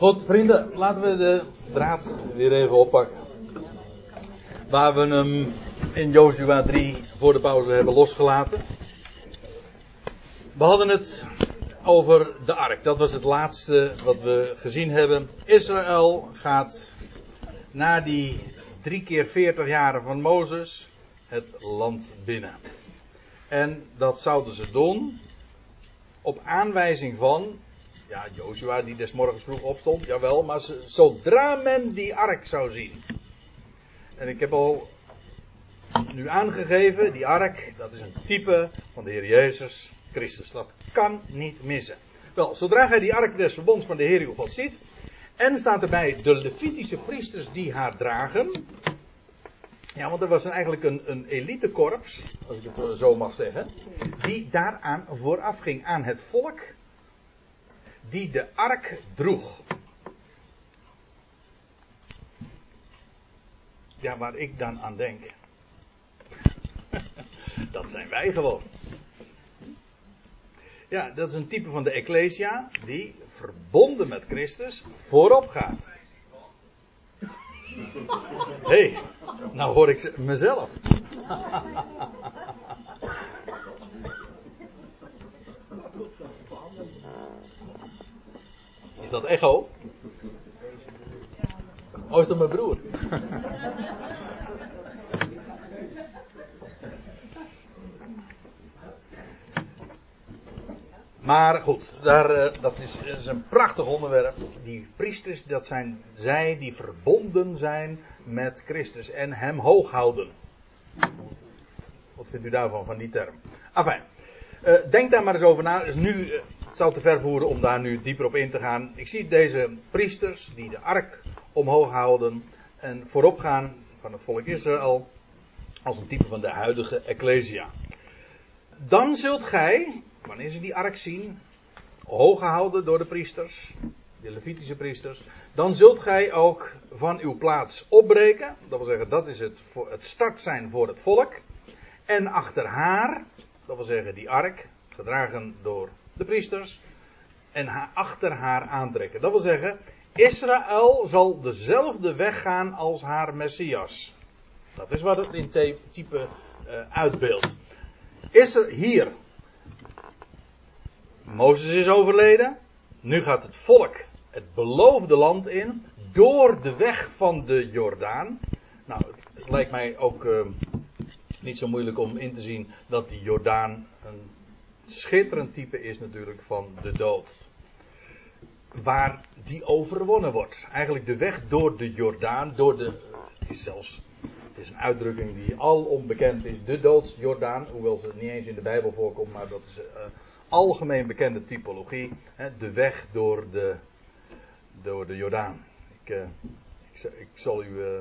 Goed, vrienden, laten we de draad weer even oppakken. Waar we hem in Joshua 3 voor de pauze hebben losgelaten. We hadden het over de ark. Dat was het laatste wat we gezien hebben. Israël gaat na die drie keer veertig jaren van Mozes het land binnen. En dat zouden ze doen op aanwijzing van, ja, Joshua die des morgens vroeg opstond, jawel, maar zodra men die ark zou zien. En ik heb al nu aangegeven, die ark, dat is een type van de Heer Jezus Christus. Dat kan niet missen. Wel, zodra gij die ark des verbonds van de Heer uw God ziet, en staat erbij de Levitische priesters die haar dragen. Ja, want er was eigenlijk een, een elitekorps, als ik het zo mag zeggen, die daaraan vooraf ging aan het volk die de ark droeg. Ja, waar ik dan aan denk. dat zijn wij gewoon. Ja, dat is een type van de Ecclesia die verbonden met Christus voorop gaat. Hé, hey, nou hoor ik mezelf. Is dat echo? Oh, is dat mijn broer? Maar goed, daar, uh, dat is, is, een prachtig onderwerp. Die priesters, dat zijn zij die verbonden zijn met Christus en hem hoog houden. Wat vindt u daarvan, van die term? Enfin, uh, denk daar maar eens over na. Is nu, uh, het zou te ver voeren om daar nu dieper op in te gaan. Ik zie deze priesters die de ark omhoog houden en voorop gaan van het volk Israël als een type van de huidige Ecclesia. Dan zult gij, wanneer ze die ark zien, hoog gehouden door de priesters, de Levitische priesters, dan zult gij ook van uw plaats opbreken. Dat wil zeggen, dat is het, het start zijn voor het volk. En achter haar, dat wil zeggen die ark, gedragen door de priesters, en achter haar aantrekken. Dat wil zeggen, Israël zal dezelfde weg gaan als haar Messias. Dat is wat het in type uh, uitbeeldt. Is er hier. Mozes is overleden. Nu gaat het volk het beloofde land in. Door de weg van de Jordaan. Nou, het lijkt mij ook uh, niet zo moeilijk om in te zien dat die Jordaan een schitterend type is natuurlijk van de dood. Waar die overwonnen wordt. Eigenlijk de weg door de Jordaan, door de. Het is zelfs het is een uitdrukking die al onbekend is. De doodsjordaan, hoewel ze niet eens in de Bijbel voorkomt, maar dat is uh, algemeen bekende typologie. Hè, de weg door de, door de Jordaan. Ik, uh, ik, ik, zal u uh,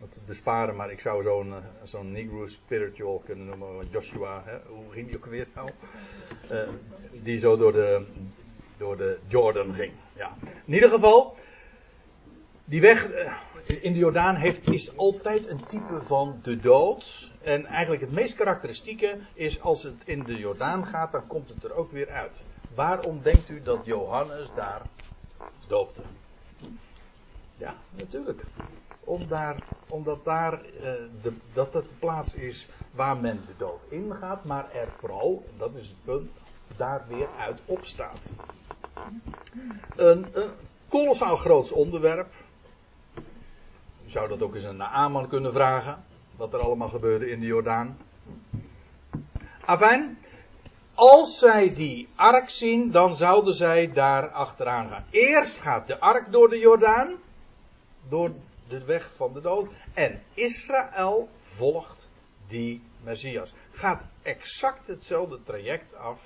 het besparen, maar ik zou zo'n zo'n Negro spiritual kunnen noemen. Joshua, hè, hoe ging die ook weer nou? die zo door de, door de Jordan ging. Ja. In ieder geval, die weg in de Jordaan heeft, is altijd een type van de dood. En eigenlijk het meest karakteristieke is als het in de Jordaan gaat, dan komt het er ook weer uit. Waarom denkt u dat Johannes daar doopte? Ja, natuurlijk. Om daar, omdat daar uh, de, dat het de plaats is waar men de dood ingaat, maar er vooral, dat is het punt, daar weer uit opstaat. Een, een kolossaal groots onderwerp. Zou dat ook eens aan Naaman kunnen vragen. Wat er allemaal gebeurde in de Jordaan. Afijn. Als zij die ark zien, dan zouden zij daar achteraan gaan. Eerst gaat de ark door de Jordaan. Door de weg van de dood. En Israël volgt die Messias. Gaat exact hetzelfde traject af.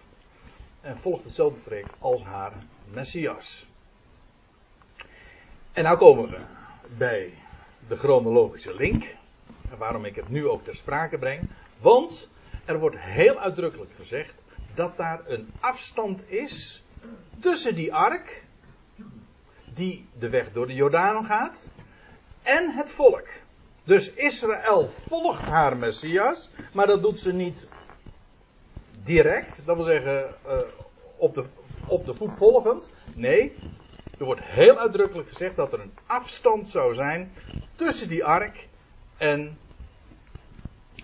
En volgt hetzelfde traject als haar Messias. En nou komen we bij de chronologische link. En waarom ik het nu ook ter sprake breng. Want er wordt heel uitdrukkelijk gezegd dat daar een afstand is tussen die ark, die de weg door de Jordaan gaat, en het volk. Dus Israël volgt haar Messias, maar dat doet ze niet direct, dat wil zeggen uh, op, de, op de voet volgend. Nee, Er wordt heel uitdrukkelijk gezegd dat er een afstand zou zijn tussen die ark en,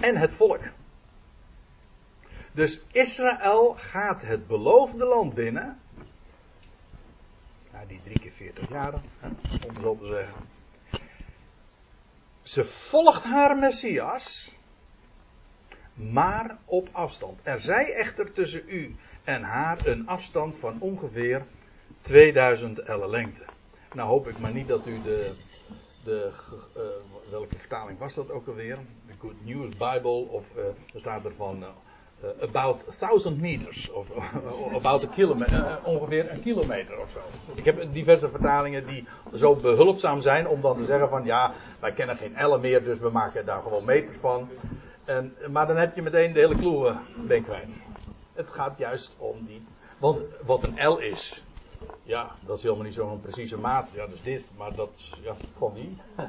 en het volk. Dus Israël gaat het beloofde land binnen. Nou, die drie keer veertig jaren, hè, om zo te zeggen. Ze volgt haar Messias, maar op afstand. Er zij echter tussen u en haar een afstand van ongeveer 2000 ellen lengte. Nou hoop ik maar niet dat u de, de uh, welke vertaling was dat ook alweer? De Good News Bible of uh, er staat er van uh, about 1000 meters of about a kilometer, ongeveer een kilometer of zo. Ik heb diverse vertalingen die zo behulpzaam zijn om dan te zeggen van ja, wij kennen geen ellen meer, dus we maken daar gewoon meters van. En, maar dan heb je meteen de hele kloe ben kwijt. Het gaat juist om die. Want wat een L is, ja, dat is helemaal niet zo'n precieze maat. Ja, dus dit, maar dat, ja, van wie?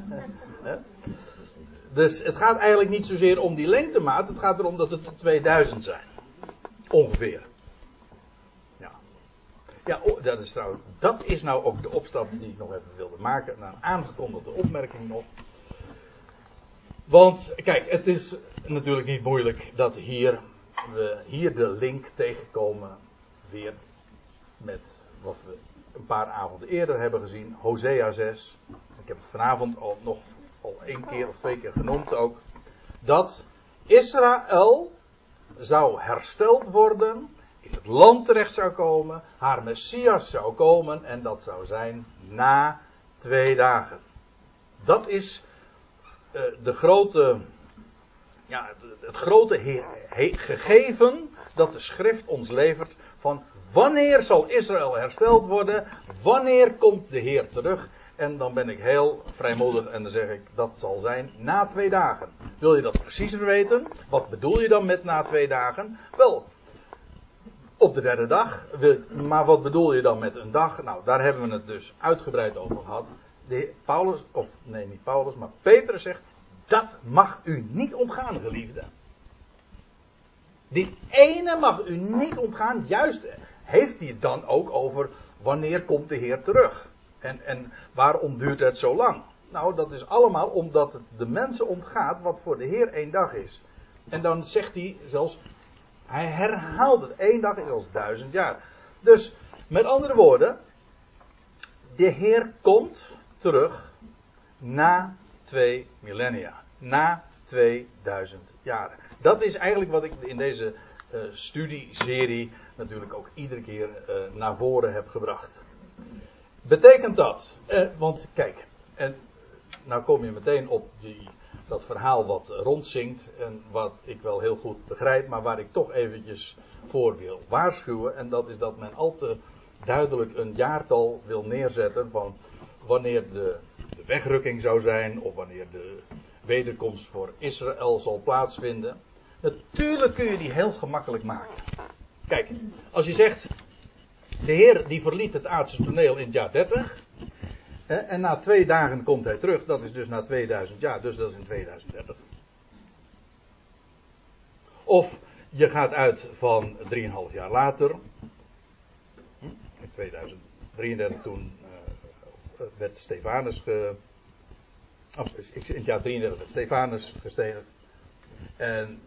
dus het gaat eigenlijk niet zozeer om die lengtemaat, het gaat erom dat het er 2000 zijn. Ongeveer. Ja. Ja, oh, dat is trouwens, dat is nou ook de opstap die ik nog even wilde maken. naar een aangekondigde opmerking nog. Want, kijk, het is natuurlijk niet moeilijk dat hier we hier de link tegenkomen weer met wat we een paar avonden eerder hebben gezien, Hosea 6. Ik heb het vanavond al nog al één keer of twee keer genoemd ook. Dat Israël zou hersteld worden, in het land terecht zou komen, haar Messias zou komen en dat zou zijn na twee dagen. Dat is uh, de grote ja, het, grote gegeven dat de schrift ons levert van wanneer zal Israël hersteld worden, wanneer komt de Heer terug. En dan ben ik heel vrijmoedig en dan zeg ik dat zal zijn na twee dagen. Wil je dat preciezer weten? Wat bedoel je dan met na twee dagen? Wel, op de derde dag. Maar wat bedoel je dan met een dag? Nou, daar hebben we het dus uitgebreid over gehad. De Paulus, of nee, niet Paulus, maar Petrus zegt: dat mag u niet ontgaan, geliefde. Dit ene mag u niet ontgaan. Juist heeft hij het dan ook over wanneer komt de Heer terug. En, en waarom duurt het zo lang? Nou, dat is allemaal omdat het de mensen ontgaat wat voor de Heer één dag is. En dan zegt hij zelfs, hij herhaalt het, één dag is als duizend jaar. Dus, met andere woorden, de Heer komt terug na twee millennia. Na 2000 jaar. Dat is eigenlijk wat ik in deze uh, studieserie natuurlijk ook iedere keer uh, naar voren heb gebracht. Betekent dat, uh, want kijk, en nou kom je meteen op die, dat verhaal wat rondzinkt en wat ik wel heel goed begrijp, maar waar ik toch eventjes voor wil waarschuwen. En dat is dat men al te duidelijk een jaartal wil neerzetten van wanneer de de wegrukking zou zijn, of wanneer de wederkomst voor Israël zal plaatsvinden. Natuurlijk kun je die heel gemakkelijk maken. Kijk, als je zegt, de Heer die verliet het aardse toneel in het jaar 30. En na twee dagen komt hij terug, dat is dus na 2000 jaar, dus dat is in 2030. Of je gaat uit van 3,5 jaar later. In 2033 toen werd Stefanus ge, in het jaar 33 werd Stefanus gestenigd. En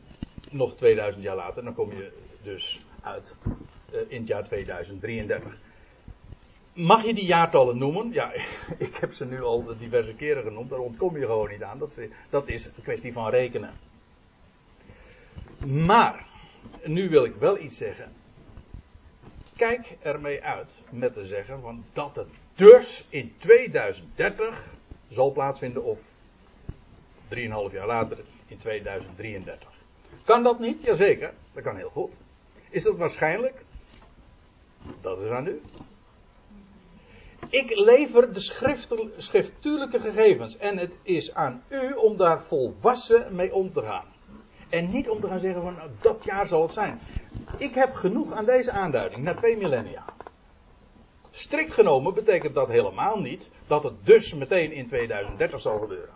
nog 2000 jaar later, dan kom je dus uit in het jaar 2033. Mag je die jaartallen noemen? Ja, ik heb ze nu al diverse keren genoemd, daar ontkom je gewoon niet aan. Dat is, dat is een kwestie van rekenen. Maar, nu wil ik wel iets zeggen. Kijk ermee uit met te zeggen van dat het dus in 2030 zal plaatsvinden of 3,5 jaar later in 2033. Kan dat niet? Jazeker, dat kan heel goed. Is dat waarschijnlijk? Dat is aan u. Ik lever de schriftuurlijke gegevens en het is aan u om daar volwassen mee om te gaan. En niet om te gaan zeggen van nou, dat jaar zal het zijn. Ik heb genoeg aan deze aanduiding, na twee millennia. Strikt genomen betekent dat helemaal niet dat het dus meteen in 2030 zal gebeuren.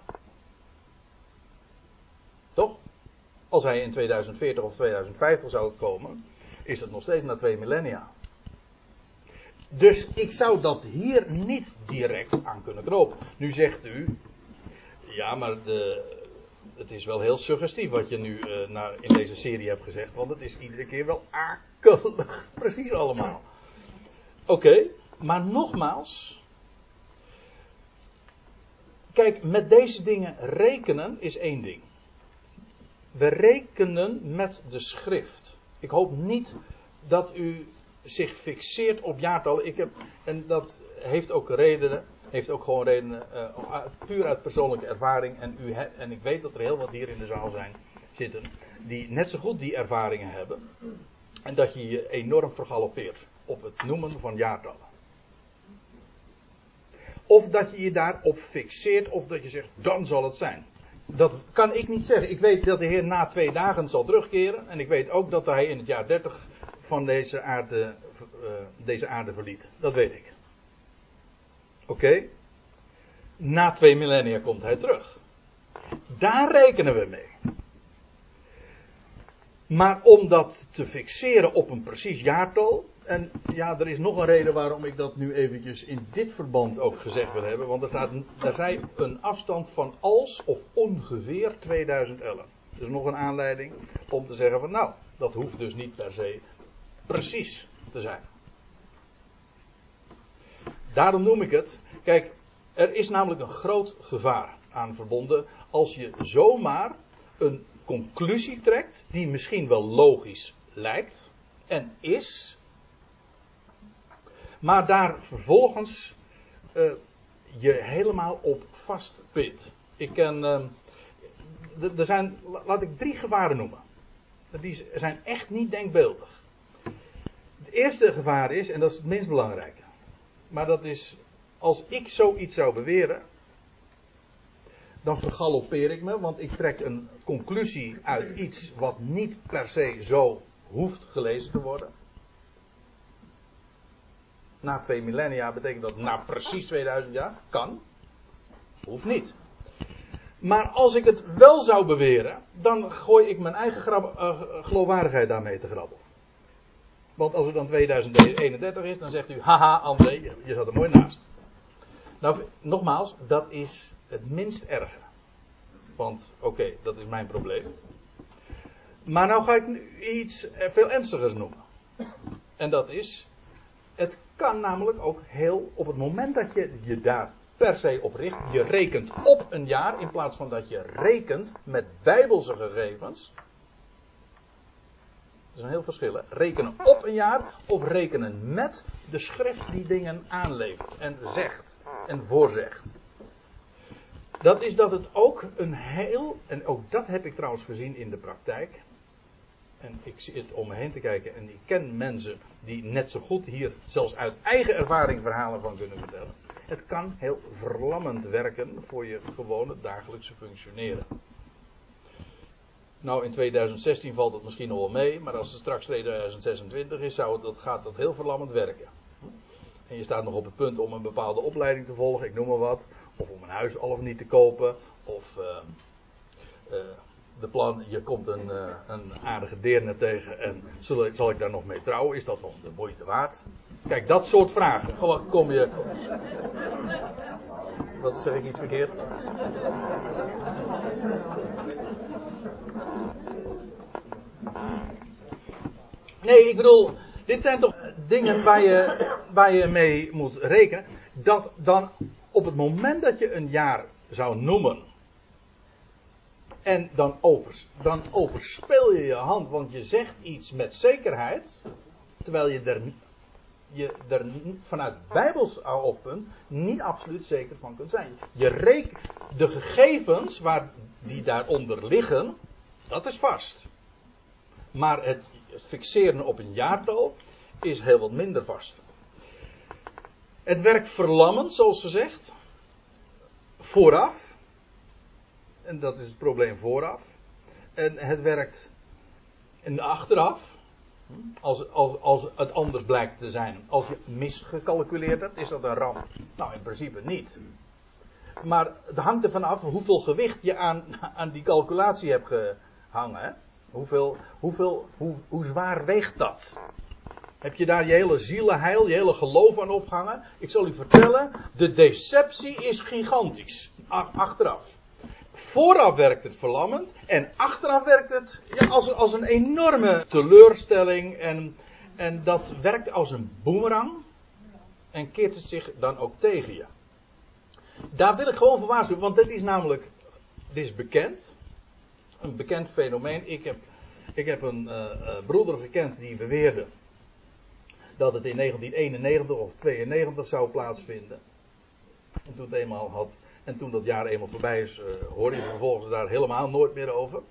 Toch? Als hij in 2040 of 2050 zou komen, is het nog steeds na twee millennia. Dus ik zou dat hier niet direct aan kunnen knopen. Nu zegt u, ja, maar de, het is wel heel suggestief wat je nu uh, naar, in deze serie hebt gezegd, want het is iedere keer wel akelig. Precies allemaal. Oké, maar nogmaals. Kijk, met deze dingen rekenen is één ding. We rekenen met de schrift. Ik hoop niet dat u zich fixeert op jaartallen. Ik heb, en dat heeft ook redenen. Heeft ook gewoon redenen. Uh, puur uit persoonlijke ervaring. En, u en ik weet dat er heel wat hier in de zaal zijn zitten. Die net zo goed die ervaringen hebben. En dat je je enorm vergalopeert op het noemen van jaartallen. Of dat je je daarop fixeert, of dat je zegt, dan zal het zijn. Dat kan ik niet zeggen. Ik weet dat de Heer na twee dagen zal terugkeren. En ik weet ook dat hij in het jaar 30 van deze aarde, uh, deze aarde verliet. Dat weet ik. Oké. Na twee millennia komt hij terug. Daar rekenen we mee. Maar om dat te fixeren op een precies jaartal. En ja, er is nog een reden waarom ik dat nu eventjes in dit verband ook gezegd wil hebben. Want er staat, er zij een afstand van als of ongeveer 2011. Dat is nog een aanleiding om te zeggen van nou, dat hoeft dus niet per se precies te zijn. Daarom noem ik het. Kijk, er is namelijk een groot gevaar aan verbonden als je zomaar een conclusie trekt die misschien wel logisch lijkt en is, maar daar vervolgens uh, je helemaal op vastpit. Ik ken, uh, er zijn, laat ik drie gevaren noemen. Die zijn echt niet denkbeeldig. Het eerste gevaar is, en dat is het minst belangrijke, maar dat is als ik zoiets zou beweren, dan vergalopeer ik me, want ik trek een conclusie uit iets wat niet per se zo hoeft gelezen te worden. Na twee millennia betekent dat na precies 2000 jaar? Kan. Hoeft niet. Maar als ik het wel zou beweren, dan gooi ik mijn eigen grab, uh, geloofwaardigheid daarmee te grabbel. Want als het dan 2031 is, dan zegt u, haha André, je zat er mooi naast. Nou, nogmaals, dat is het minst erge. Want, oké, dat is mijn probleem. Maar nou ga ik nu iets veel ernstigers noemen. En dat is, het kan namelijk ook heel, op het moment dat je je daar per se op richt, je rekent op een jaar in plaats van dat je rekent met bijbelse gegevens, is een heel verschil. Rekenen op een jaar of rekenen met de schrift die dingen aanlevert en zegt en voorzegt. Dat is dat het ook een heel, en ook dat heb ik trouwens gezien in de praktijk. En ik zie het om me heen te kijken en ik ken mensen die net zo goed hier zelfs uit eigen ervaring verhalen van kunnen vertellen. Het kan heel verlammend werken voor je gewone dagelijkse functioneren. Nou, in 2016 valt het misschien nog wel mee, maar als het straks 2026 is, zou het, dat, gaat dat heel verlammend werken. En je staat nog op het punt om een bepaalde opleiding te volgen, ik noem maar wat. Of om een huis al of niet te kopen. Of uh, uh, de plan, je komt een, uh, een aardige deerne tegen en zal, zal ik daar nog mee trouwen? Is dat nog de moeite waard? Kijk, dat soort vragen. Gewoon kom je. Wat zeg ik iets verkeerd? Nee, ik bedoel, dit zijn toch dingen waar je, waar je mee moet rekenen. Dat dan op het moment dat je een jaar zou noemen. En dan, overs, dan overspeel je je hand, want je zegt iets met zekerheid. Terwijl je er, je er vanuit Bijbels oogpunt niet absoluut zeker van kunt zijn. Je reken, de gegevens waar, die daaronder liggen, dat is vast. Maar het fixeren op een jaartal is heel wat minder vast. Het werkt verlammend, zoals gezegd. Vooraf. En dat is het probleem vooraf. En het werkt in achteraf. Als, als, als het anders blijkt te zijn. Als je misgecalculeerd hebt, is dat een ramp. Nou, in principe niet. Maar het hangt ervan af hoeveel gewicht je aan, aan die calculatie hebt gehangen. Hoeveel, hoeveel, hoe, hoe zwaar weegt dat? Heb je daar je hele zielenheil, je hele geloof aan opgehangen? Ik zal u vertellen, de deceptie is gigantisch. Achteraf. Vooraf werkt het verlammend en achteraf werkt het ja, als, als een enorme teleurstelling en, en dat werkt als een boemerang en keert het zich dan ook tegen je. Daar wil ik gewoon voor waarschuwen, want dit is namelijk, dit is bekend, een bekend fenomeen. Ik heb, ik heb een uh, broeder gekend die beweerde dat het in 1991 of 92 zou plaatsvinden. En toen eenmaal had, en toen dat jaar eenmaal voorbij is, uh, hoorde je vervolgens daar helemaal nooit meer over.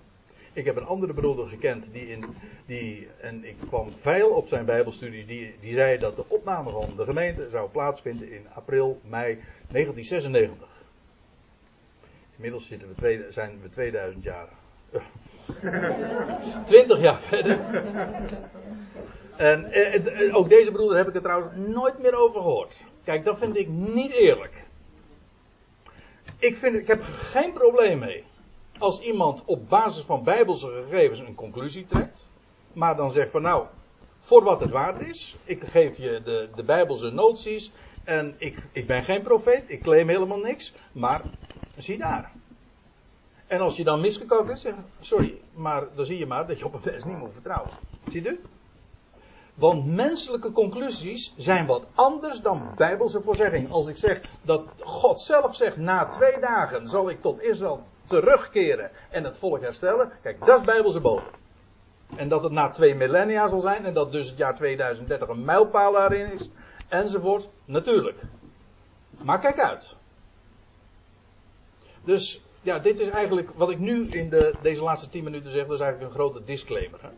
Ik heb een andere broeder gekend die in, die, en ik kwam veel op zijn bijbelstudies, die, die zei dat de opname van de gemeente zou plaatsvinden in april, mei 1996. Inmiddels zitten we twee, zijn we 2000 jaar. 20 jaar verder. En eh, eh, ook deze broeder heb ik er trouwens nooit meer over gehoord. Kijk, dat vind ik niet eerlijk. Ik, vind, ik heb er geen probleem mee. Als iemand op basis van bijbelse gegevens een conclusie trekt. Maar dan zegt van nou, voor wat het waard is. Ik geef je de, de bijbelse noties. En ik, ik ben geen profeet. Ik claim helemaal niks. Maar zie daar. En als je dan misgekomen bent, zeg sorry. Maar dan zie je maar dat je op een vers niet moet vertrouwen. Ziet u? Want menselijke conclusies zijn wat anders dan bijbelse voorzegging. Als ik zeg dat God zelf zegt, na twee dagen zal ik tot Israël terugkeren en het volk herstellen. Kijk, dat is bijbelse bodem. En dat het na twee millennia zal zijn en dat dus het jaar 2030 een mijlpaal daarin is. Enzovoort. Natuurlijk. Maar kijk uit. Dus ja, dit is eigenlijk wat ik nu in de, deze laatste tien minuten zeg. Dat is eigenlijk een grote disclaimer. Hè?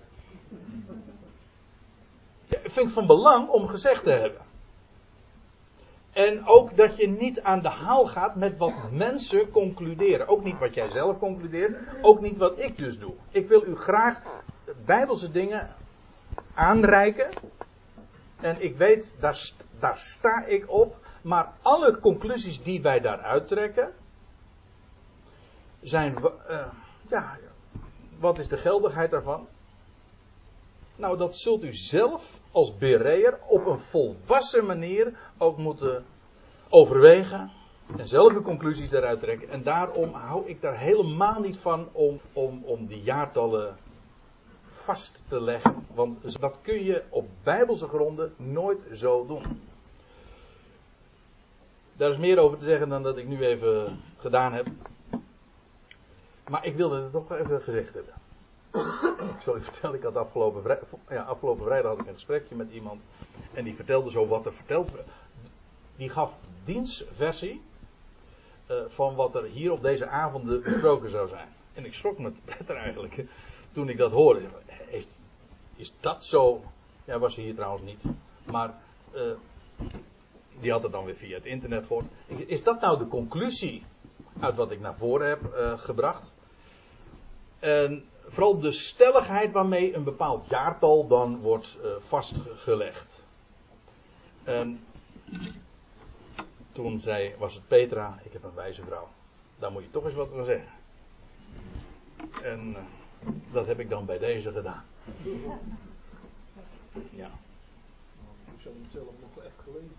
Ik vind het van belang om gezegd te hebben. En ook dat je niet aan de haal gaat met wat mensen concluderen. Ook niet wat jij zelf concludeert. Ook niet wat ik dus doe. Ik wil u graag bijbelse dingen aanreiken. En ik weet, daar, daar sta ik op. Maar alle conclusies die wij daaruit trekken. Zijn. Uh, ja, wat is de geldigheid daarvan? Nou, dat zult u zelf als bereer op een volwassen manier ook moeten overwegen en zelf de conclusies daaruit trekken. En daarom hou ik daar helemaal niet van om, om, om die jaartallen vast te leggen. Want dat kun je op bijbelse gronden nooit zo doen. Daar is meer over te zeggen dan dat ik nu even gedaan heb. Maar ik wilde het toch even gezegd hebben. ik zal je vertellen, ik had afgelopen, ja, afgelopen vrijdag had ik een gesprekje met iemand. En die vertelde zo wat er verteld. Die gaf dienstversie uh, van wat er hier op deze avonden besproken zou zijn. En ik schrok me beter eigenlijk toen ik dat hoorde. Is, is dat zo? Ja, was hier trouwens niet. Maar uh, die had het dan weer via het internet gehoord. Is dat nou de conclusie uit wat ik naar voren heb uh, gebracht? En vooral de stelligheid waarmee een bepaald jaartal dan wordt uh, vastgelegd. En toen zei, was het Petra, ik heb een wijze vrouw. Daar moet je toch eens wat van zeggen. En uh, dat heb ik dan bij deze gedaan. Ja. Ik zelf nog echt gelezen.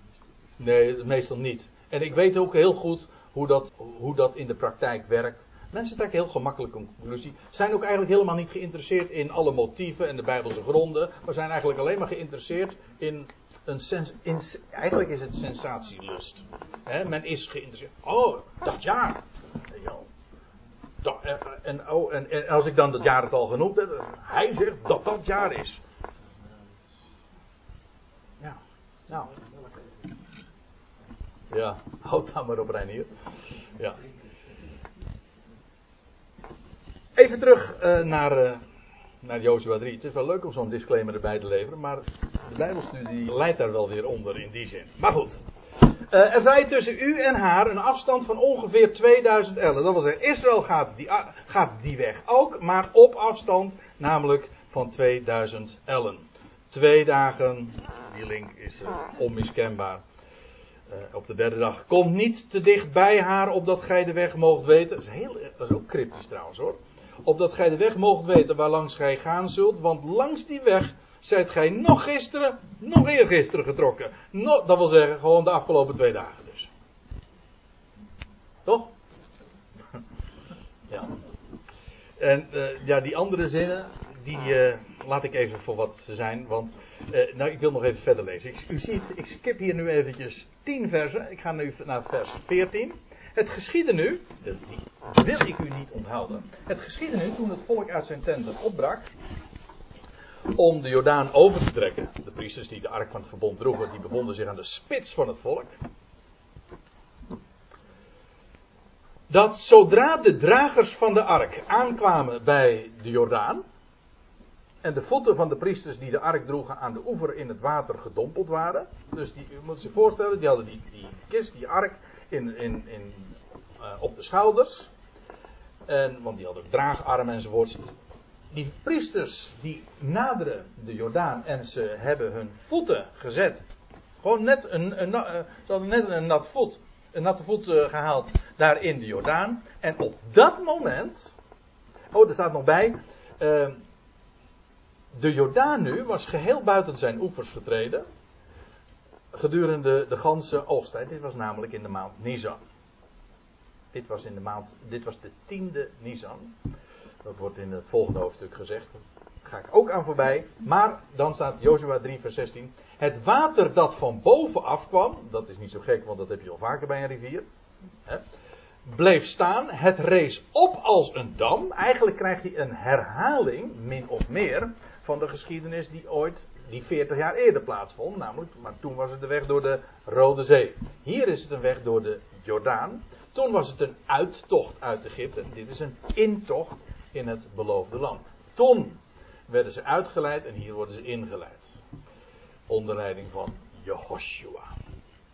Nee, meestal niet. En ik weet ook heel goed hoe dat, hoe dat in de praktijk werkt. Mensen trekken heel gemakkelijk een conclusie. Zijn ook eigenlijk helemaal niet geïnteresseerd in alle motieven en de Bijbelse gronden. Maar zijn eigenlijk alleen maar geïnteresseerd in een sens. In, eigenlijk is het sensatielust. He, men is geïnteresseerd. Oh, dat jaar. en, en, oh, en, als ik dan dat jaar het al genoemd heb. Hij zegt dat dat jaar is. Ja. Nou. Ja, houd daar maar op, Reinier. Ja. Even terug uh, naar, uh, naar Joshua 3. Het is wel leuk om zo'n disclaimer erbij te leveren, maar de Bijbelstudie leidt daar wel weer onder in die zin. Maar goed. Uh, er zij tussen u en haar een afstand van ongeveer 2000 ellen. Dat wil zeggen, Israël gaat die, gaat die weg ook, maar op afstand, namelijk van 2000 ellen. Twee dagen, die link is onmiskenbaar. op de derde dag. Kom niet te dicht bij haar, opdat gij de weg moogt weten. Is, heel, dat is ook cryptisch trouwens hoor opdat gij de weg moogt weten waar langs gij gaan zult, want langs die weg zijt gij nog gisteren, nog eergisteren getrokken. Dat wil zeggen, gewoon de afgelopen twee dagen dus. Toch? ja. En uh, ja, die andere zinnen, die uh, laat ik even voor wat ze zijn. Want, uh, nou, ik wil nog even verder lezen. Ik, u ziet, ik skip hier nu eventjes 10 versen. Ik ga nu naar vers 14. Het geschiedde nu, die wil ik u niet onthouden. Het geschiedde nu toen het volk uit zijn tenten opbrak. Om de Jordaan over te trekken. De priesters die de ark van het verbond droegen, die bevonden zich aan de spits van het volk. Dat zodra de dragers van de ark aankwamen bij de Jordaan. En de voeten van de priesters die de ark droegen aan de oever in het water gedompeld waren. Dus die, u moet zich voorstellen, die hadden die, die kist, die ark, in, in, in, uh, op de schouders. En, want die hadden draagarmen enzovoorts. Die priesters die naderen de Jordaan en ze hebben hun voeten gezet. Gewoon net een, een, hadden net een nat voet, een natte voet uh, gehaald daar in de Jordaan. En op dat moment. Oh, er staat nog bij. De Jordaan nu was geheel buiten zijn oevers getreden. Gedurende de ganse oogsttijd. Dit was namelijk in de maand Nisan. Dit was, in de maand, dit was de tiende Nisan. Dat wordt in het volgende hoofdstuk gezegd. Daar ga ik ook aan voorbij. Maar dan staat Jozua 3 vers 16. Het water dat van boven afkwam. Dat is niet zo gek want dat heb je al vaker bij een rivier. Hè, bleef staan. Het rees op als een dam. Eigenlijk krijg je een herhaling, min of meer, van de geschiedenis die ooit, die 40 jaar eerder plaatsvond. Namelijk, maar toen was het de weg door de Rode Zee. Hier is het een weg door de Jordaan. Toen was het een uittocht uit Egypte. Dit is een intocht in het beloofde land. Toen werden ze uitgeleid en hier worden ze ingeleid. Onder leiding van Jehoshua.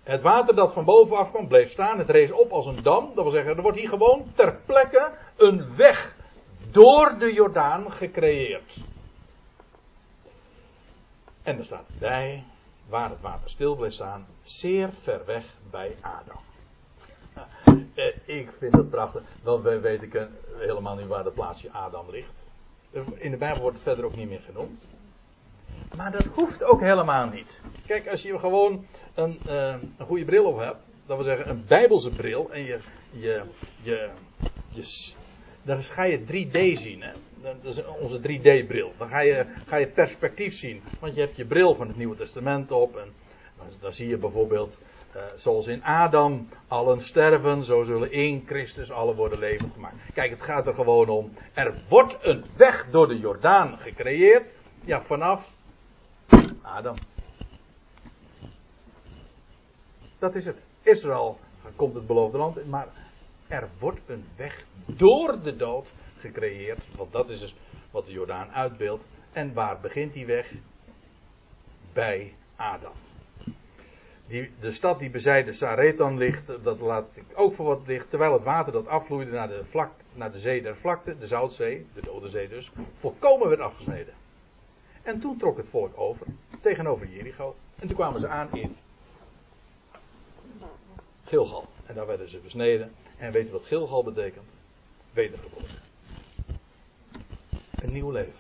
Het water dat van bovenaf kwam bleef staan. Het rees op als een dam. Dat wil zeggen, er wordt hier gewoon ter plekke een weg door de Jordaan gecreëerd. En er staat bij, waar het water stil bleef staan, zeer ver weg bij Adam. Eh, ik vind het prachtig, want wij weten helemaal niet waar het plaatsje Adam ligt. In de Bijbel wordt het verder ook niet meer genoemd. Maar dat hoeft ook helemaal niet. Kijk, als je gewoon een, uh, een goede bril op hebt, dat wil zeggen een Bijbelse bril, en je, je, je, je, dan ga je 3D zien. Hè? Dat is onze 3D-bril. Dan ga je, ga je perspectief zien. Want je hebt je bril van het Nieuwe Testament op. En dan, zie je bijvoorbeeld, uh, zoals in Adam allen sterven, zo zullen in Christus alle worden levend gemaakt. Kijk, het gaat er gewoon om. Er wordt een weg door de Jordaan gecreëerd. Ja, vanaf Adam. Dat is het. Israël komt het beloofde land in, maar er wordt een weg door de dood gecreëerd. Want dat is dus wat de Jordaan uitbeeldt. En waar begint die weg? Bij Adam. Die, de stad die bezijde Saretan ligt, dat laat ik ook voor wat licht. Terwijl het water dat afvloeide naar de, vlak, naar de zee der vlakte, de Zoutzee, de Dode Zee dus, volkomen werd afgesneden. En toen trok het volk over, tegenover Jericho. En toen kwamen ze aan in Gilgal. En daar werden ze besneden. En weet je wat Gilgal betekent? Wedergeboren. Een nieuw leven.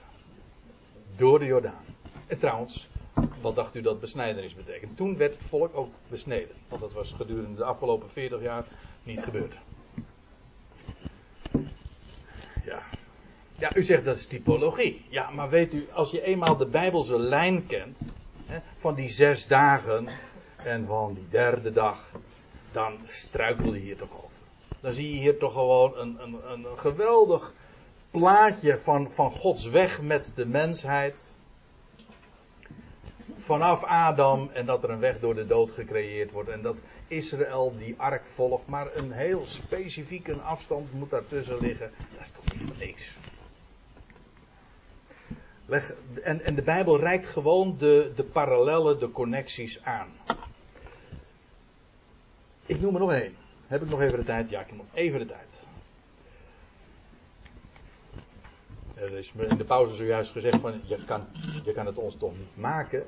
Door de Jordaan. En trouwens, wat dacht u dat besnijdenis betekent? Toen werd het volk ook besneden. Want dat was gedurende de afgelopen 40 jaar niet gebeurd. Ja. Ja, u zegt dat is typologie. Ja, maar weet u, als je eenmaal de Bijbelse lijn kent, hè, van die zes dagen en van die derde dag, dan struikel je hier toch over. Dan zie je hier toch gewoon een, een, een geweldig plaatje van, van Gods weg met de mensheid. Vanaf Adam en dat er een weg door de dood gecreëerd wordt. En dat Israël die ark volgt. Maar een heel specifieke afstand moet daartussen liggen. Dat is toch niet niks. En, en de Bijbel reikt gewoon de, de parallellen, de connecties aan. Ik noem er nog één. Heb ik nog even de tijd? Ja, ik heb nog even de tijd. Er is in de pauze zojuist gezegd van je kan, je kan het ons toch niet maken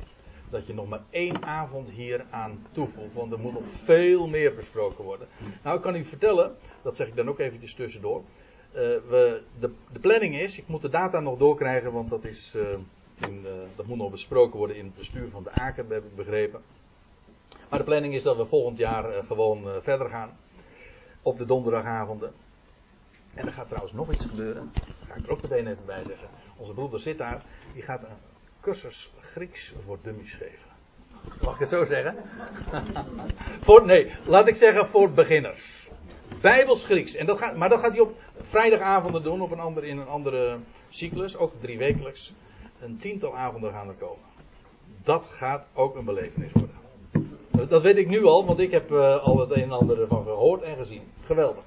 dat je nog maar één avond hier aan toevoegt. Want er moet nog veel meer besproken worden. Nou, ik kan u vertellen, dat zeg ik dan ook eventjes tussendoor. Uh, we, de, de, planning is, ik moet de data nog doorkrijgen, want dat is In, uh, dat moet nog besproken worden in het bestuur van de AKER, heb ik begrepen. Maar de planning is dat we volgend jaar gewoon verder gaan. Op de donderdagavonden. En er gaat trouwens nog iets gebeuren. Daar ga ik er ook meteen even bij zeggen. Onze broeder zit daar. Die gaat een cursus Grieks voor dummies geven. Mag ik het zo zeggen? voor, nee, laat ik zeggen voor beginners. Bijbels Grieks. En dat gaat, maar dat gaat hij op vrijdagavonden doen, op een andere, in een andere cyclus, ook drie wekelijks. Een tiental avonden gaan er komen. Dat gaat ook een belevenis worden. Dat weet ik nu al, want ik heb uh, al het een en ander van gehoord en gezien. Geweldig.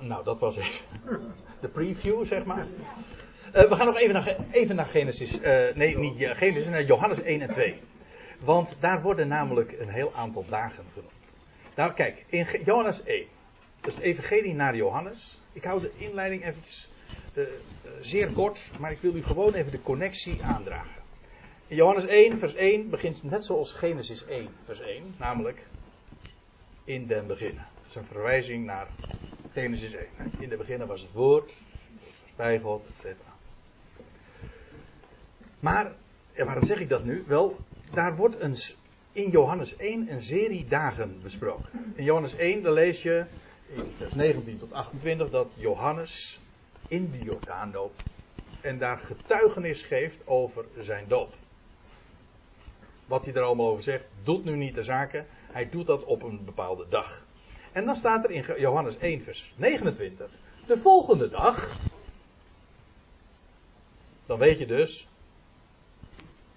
Nou, dat was even de preview, zeg maar. Uh, we gaan nog even naar, even naar Genesis. Uh, nee, niet Genesis, naar Johannes 1 en 2. Want daar worden namelijk een heel aantal dagen genoemd. Nou, kijk, in Johannes 1. Dat is het evangelie naar Johannes. Ik hou de inleiding eventjes uh, zeer kort, maar ik wil u gewoon even de connectie aandragen. In Johannes 1, vers 1 begint net zoals Genesis 1, vers 1, namelijk in den beginnen. Dat is een verwijzing naar Genesis 1. In de beginnen was het woord, was bij God, etc. Maar, en waarom zeg ik dat nu? Wel, daar wordt een, in Johannes 1 een serie dagen besproken. In Johannes 1, dan lees je in vers 19 tot 28 dat Johannes in de Jordaan loopt en daar getuigenis geeft over zijn doop. Wat hij er allemaal over zegt, doet nu niet de zaken. Hij doet dat op een bepaalde dag. En dan staat er in Johannes 1, vers 29. De volgende dag. Dan weet je dus.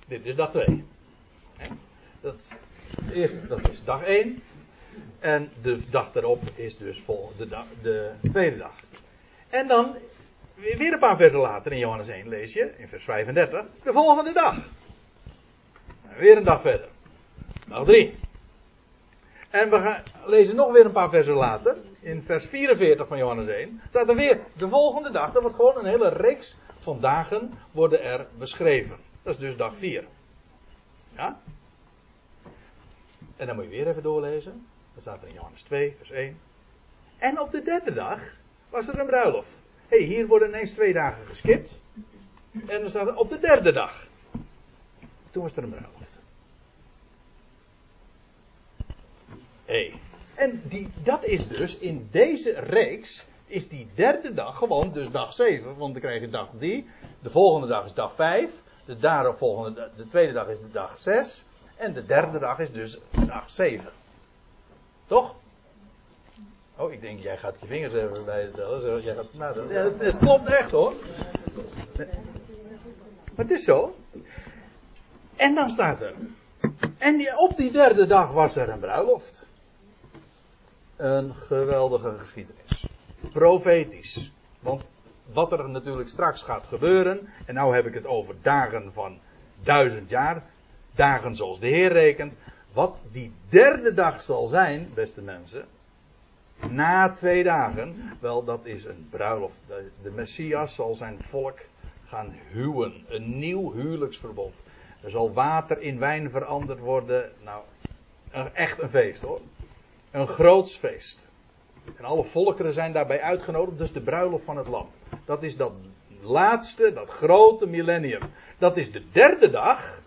Dit is dag 2. Dat, dat is dag 1. En de dag daarop is dus de, de tweede dag. En dan, weer een paar versen later in Johannes 1 lees je, in vers 35, de volgende dag. En weer een dag verder. Dag 3. En we gaan lezen nog weer een paar versen later, in vers 44 van Johannes 1, staat er weer de volgende dag. Er wordt gewoon een hele reeks van dagen worden er beschreven. Dat is dus dag 4. Ja? En dan moet je weer even doorlezen. Dan staat er in Johannes 2, vers 1. En op de derde dag was er een bruiloft. Hé, hey, hier worden ineens twee dagen geskipt. En dan staat er op de derde dag. Toen was er een bruiloft. Hé. En die, dat is dus in deze reeks. Is die derde dag gewoon dus dag 7. Want dan krijg je dag 3. De volgende dag is dag 5. De daaropvolgende, de tweede dag is de dag 6. En de derde dag is dus dag 7. Toch? Oh, ik denk, jij gaat je vingers even bij tellen. Jij gaat, nou, ja, het, het, klopt echt hoor. Maar het is zo. En dan staat er. En op die derde dag was er een bruiloft. Een geweldige geschiedenis. Profetisch. Want wat er natuurlijk straks gaat gebeuren. En nou heb ik het over dagen van duizend jaar. Dagen zoals de Heer rekent. Wat die derde dag zal zijn, beste mensen. Na twee dagen. Wel, dat is een bruiloft. De Messias zal zijn volk gaan huwen. Een nieuw huwelijksverbond. Er zal water in wijn veranderd worden. Nou, echt een feest hoor. Een groots feest. En alle volkeren zijn daarbij uitgenodigd. Dus de bruiloft van het lam. Dat is dat laatste, dat grote millennium. Dat is de derde dag.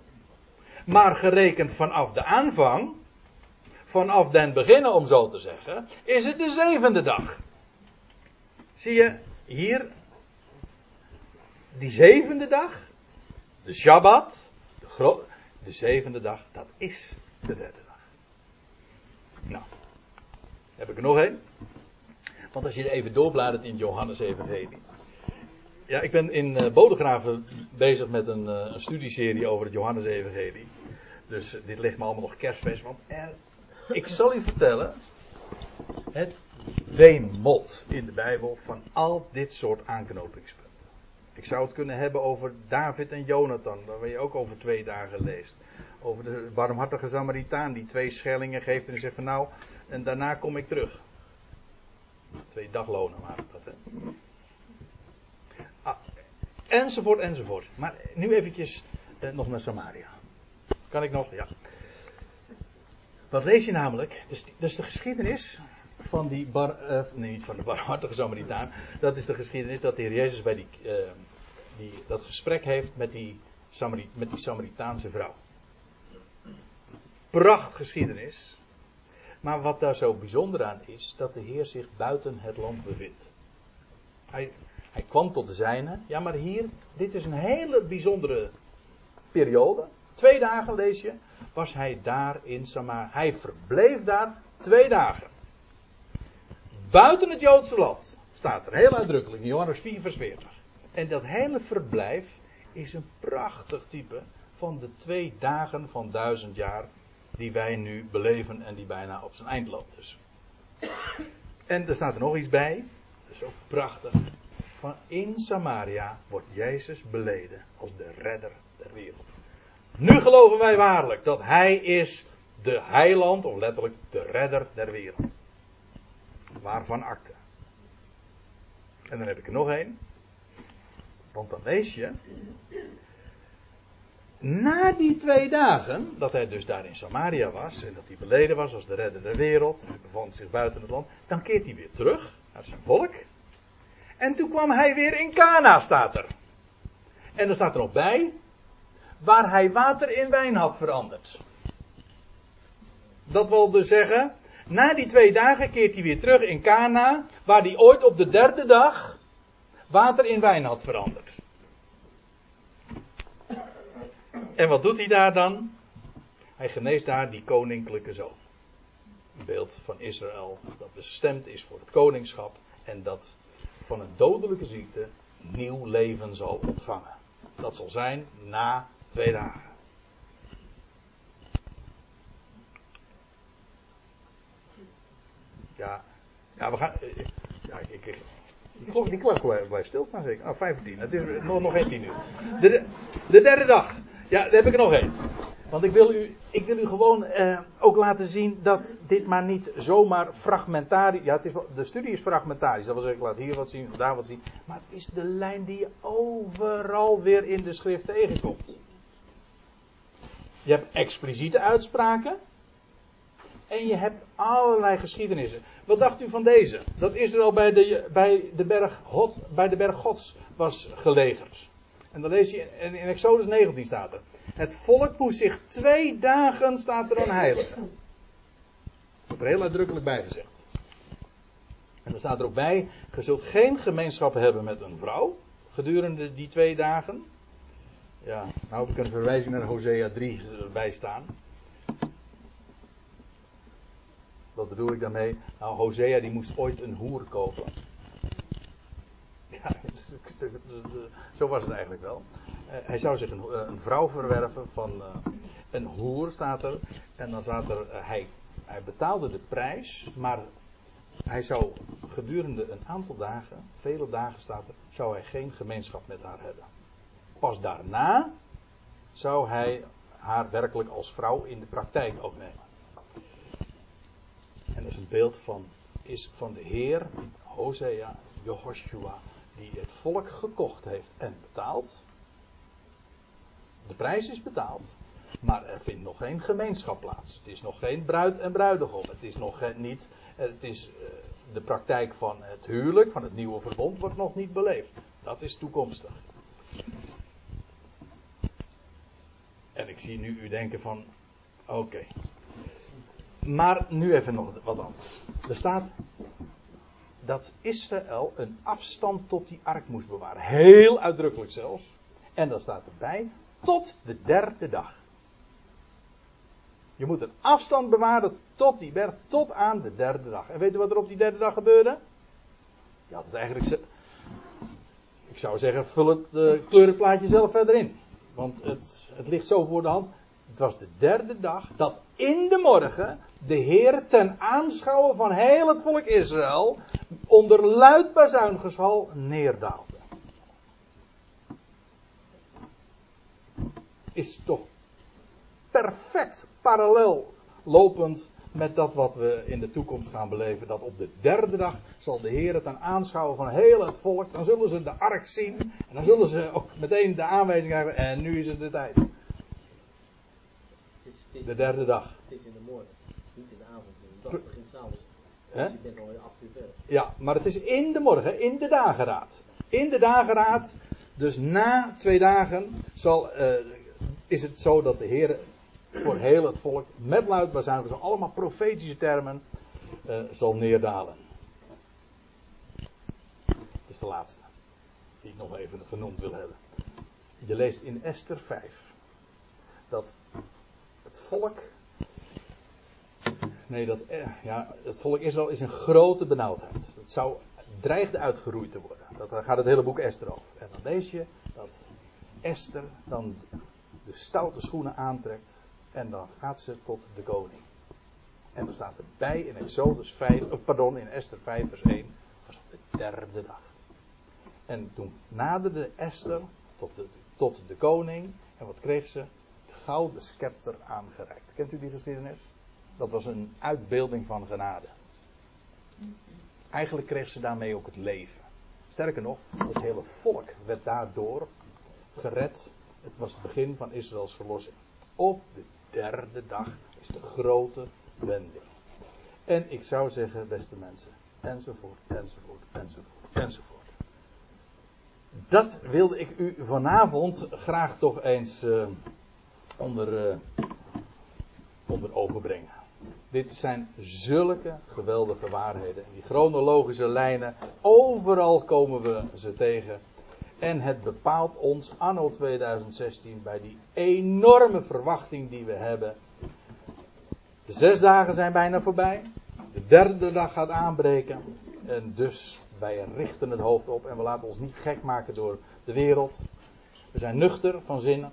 Maar gerekend vanaf de aanvang, vanaf den beginnen om zo te zeggen, is het de zevende dag. Zie je hier die zevende dag, de Shabbat, de, de zevende dag, dat is de derde dag. Nou, heb ik er nog één? Want als je even doorbladert in Johannes Evangelie. Ja, ik ben in uh, Bodegraven bezig met een, uh, een, studieserie over het Johannes Evangelie. Dus dit ligt me allemaal nog kerstfeest. Want ik zal u vertellen. Het wemot in de Bijbel van al dit soort aanknopingspunten. Ik zou het kunnen hebben over David en Jonathan, waar je ook over twee dagen leest. Over de barmhartige Samaritaan die twee schellingen geeft en zegt van nou, en daarna kom ik terug. Twee daglonen waren dat, hè. Ah, enzovoort, enzovoort. Maar nu eventjes eh, nog naar Samaria. Kan ik nog? Ja. Wat lees je namelijk? Dus, dus de geschiedenis van die bar, uh, nee, niet van de barmhartige Samaritaan. Dat is de geschiedenis dat de Heer Jezus bij die, uh, die, dat gesprek heeft met die, Samarit, met die Samaritaanse vrouw. Pracht geschiedenis. Maar wat daar zo bijzonder aan is, dat de Heer zich buiten het land bevindt. Hij, hij kwam tot de zijne. Ja, maar hier, dit is een hele bijzondere periode. Twee dagen lees je, was hij daar in Samaria. Hij verbleef daar twee dagen. Buiten het Joodse land. Staat er heel uitdrukkelijk in Johannes 4 vers 40. En dat hele verblijf is een prachtig type van de twee dagen van duizend jaar die wij nu beleven en die bijna op zijn eind loopt. Dus. En er staat er nog iets bij. Dat is ook prachtig. Van in Samaria wordt Jezus beleden als de redder der wereld. Nu geloven wij waarlijk dat Hij is de heiland, of letterlijk de redder der wereld. Waarvan akte. En dan heb ik er nog één. Want dan lees je. Na die twee dagen, dat hij dus daar in Samaria was en dat hij beleden was als de redder der wereld, en hij bevond zich buiten het land, dan keert hij weer terug naar zijn volk. En toen kwam hij weer in Cana, staat er. En er staat er nog bij, waar hij water in wijn had veranderd. Dat wil dus zeggen, na die twee dagen keert hij weer terug in Cana, waar hij ooit op de derde dag water in wijn had veranderd. En wat doet hij daar dan? Hij geneest daar die koninklijke zoon. Een beeld van Israël dat bestemd is voor het koningschap en dat van een dodelijke ziekte nieuw leven zal ontvangen. Dat zal zijn na twee dagen. Ja, ja we gaan. Ja, ik, ik, die klok, die klok blijft stilstaan zeker. Oh, 15. Het is nog, nog geen 10 uur. De, de derde dag. Ja, daar heb ik er nog één. Want ik wil u, ik wil u gewoon eh, ook laten zien dat dit maar niet zomaar fragmentarisch. Ja, het is de studie is fragmentarisch. Dat wil zeggen, ik laat hier wat zien, daar wat zien. Maar het is de lijn die je overal weer in de schrift tegenkomt. Je hebt expliciete uitspraken. En je hebt allerlei geschiedenissen. Wat dacht u van deze? Dat Israël bij de, bij de, berg, bij de berg Gods was gelegerd. En dan lees je in, Exodus 19 staat er. Het volk moest zich twee dagen, staat er aan heiligen. Dat wordt er heel uitdrukkelijk bij gezegd. En dan staat er ook bij, je zult geen gemeenschap hebben met een vrouw gedurende die twee dagen. Ja, nou heb ik een verwijzing naar Hosea 3 erbij staan. Wat bedoel ik daarmee? Nou, Hosea die moest ooit een hoer kopen. Ja, zo was het eigenlijk wel. Eh, hij zou zich een, eh, vrouw verwerven van uh, een hoer, staat er. En dan staat er, hij, hij betaalde de prijs, maar hij zou gedurende een aantal dagen, vele dagen staat er, zou hij geen gemeenschap met haar hebben. Pas daarna zou hij haar werkelijk als vrouw in de praktijk opnemen. En dat is een beeld van, is van de Heer, Hosea, Jehoshua, die het volk gekocht heeft en betaald. De prijs is betaald, maar er vindt nog geen gemeenschap plaats. Het is nog geen bruid en bruidegom. Het is nog niet, het is, eh, de praktijk van het huwelijk, van het nieuwe verbond, wordt nog niet beleefd. Dat is toekomstig. En ik zie nu u denken van, oké. Maar nu even nog wat anders. Er staat dat Israël een afstand tot die ark moest bewaren. Heel uitdrukkelijk zelfs. En dan staat erbij, tot de derde dag. Je moet een afstand bewaren tot die berg, tot aan de derde dag. En weet u wat er op die derde dag gebeurde? Ja, dat eigenlijk. Ik zou zeggen, vul het uh, kleurenplaatje zelf verder in. Want het, het ligt zo voor de hand. Het was de derde dag dat in de morgen de Heer ten aanschouwen van heel het volk Israël onder luid bazuingeschal neerdaalde. Is toch perfect parallel lopend met dat wat we in de toekomst gaan beleven. Dat op de derde dag zal de Heer aan aanschouwen van heel het volk. Dan zullen ze de ark zien. En dan zullen ze ook meteen de aanwijzing hebben. En nu is het de tijd. De derde dag. Het is in de morgen, niet in de avond. De dag begint s'avonds. Hè? Ja, maar het is in de morgen, in de dageraad. In de dageraad, dus na twee dagen, zal, uh, is het zo dat de Heer voor heel het volk met luid bazuin, dat allemaal profetische termen, uh, zal neerdalen. Dat is de laatste, die ik nog even genoemd wil hebben. Je leest in Esther 5 dat het volk. Nee, dat, eh, ja, het volk Israël is een grote benauwdheid. Het zou dreigde uitgeroeid te worden. Dat, daar gaat het hele boek Esther over. En dan lees je dat Esther dan de stoute schoenen aantrekt. En dan gaat ze tot de koning. En dan staat erbij in Exodus 5, pardon, in Esther 5 vers 1. was op de derde dag. En toen naderde Esther tot de, tot de koning. En wat kreeg ze? De gouden scepter aangereikt. Kent u die geschiedenis? Dat was een uitbeelding van genade. Eigenlijk kreeg ze daarmee ook het leven. Sterker nog, het hele volk werd daardoor gered. Het was het begin van Israëls verlossing. Op de derde dag is de grote wending. En ik zou zeggen, beste mensen, enzovoort, enzovoort, enzovoort, enzovoort. Dat wilde ik u vanavond graag toch eens uh, onder, uh, onder ogen brengen. Dit zijn zulke geweldige waarheden. Die chronologische lijnen, overal komen we ze tegen. En het bepaalt ons anno 2016 bij die enorme verwachting die we hebben. De zes dagen zijn bijna voorbij. De derde dag gaat aanbreken. En dus wij richten het hoofd op en we laten ons niet gek maken door de wereld. We zijn nuchter van zinnen.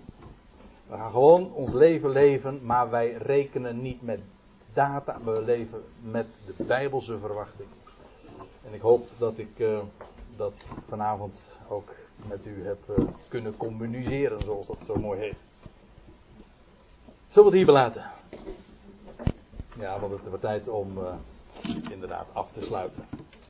We gaan gewoon ons leven leven, maar wij rekenen niet met data. We leven met de Bijbelse verwachting. En ik hoop dat ik uh, dat vanavond ook met u heb uh, kunnen communiceren, zoals dat zo mooi heet. Zullen we het hier belaten? Ja, want het wordt tijd om uh, inderdaad af te sluiten.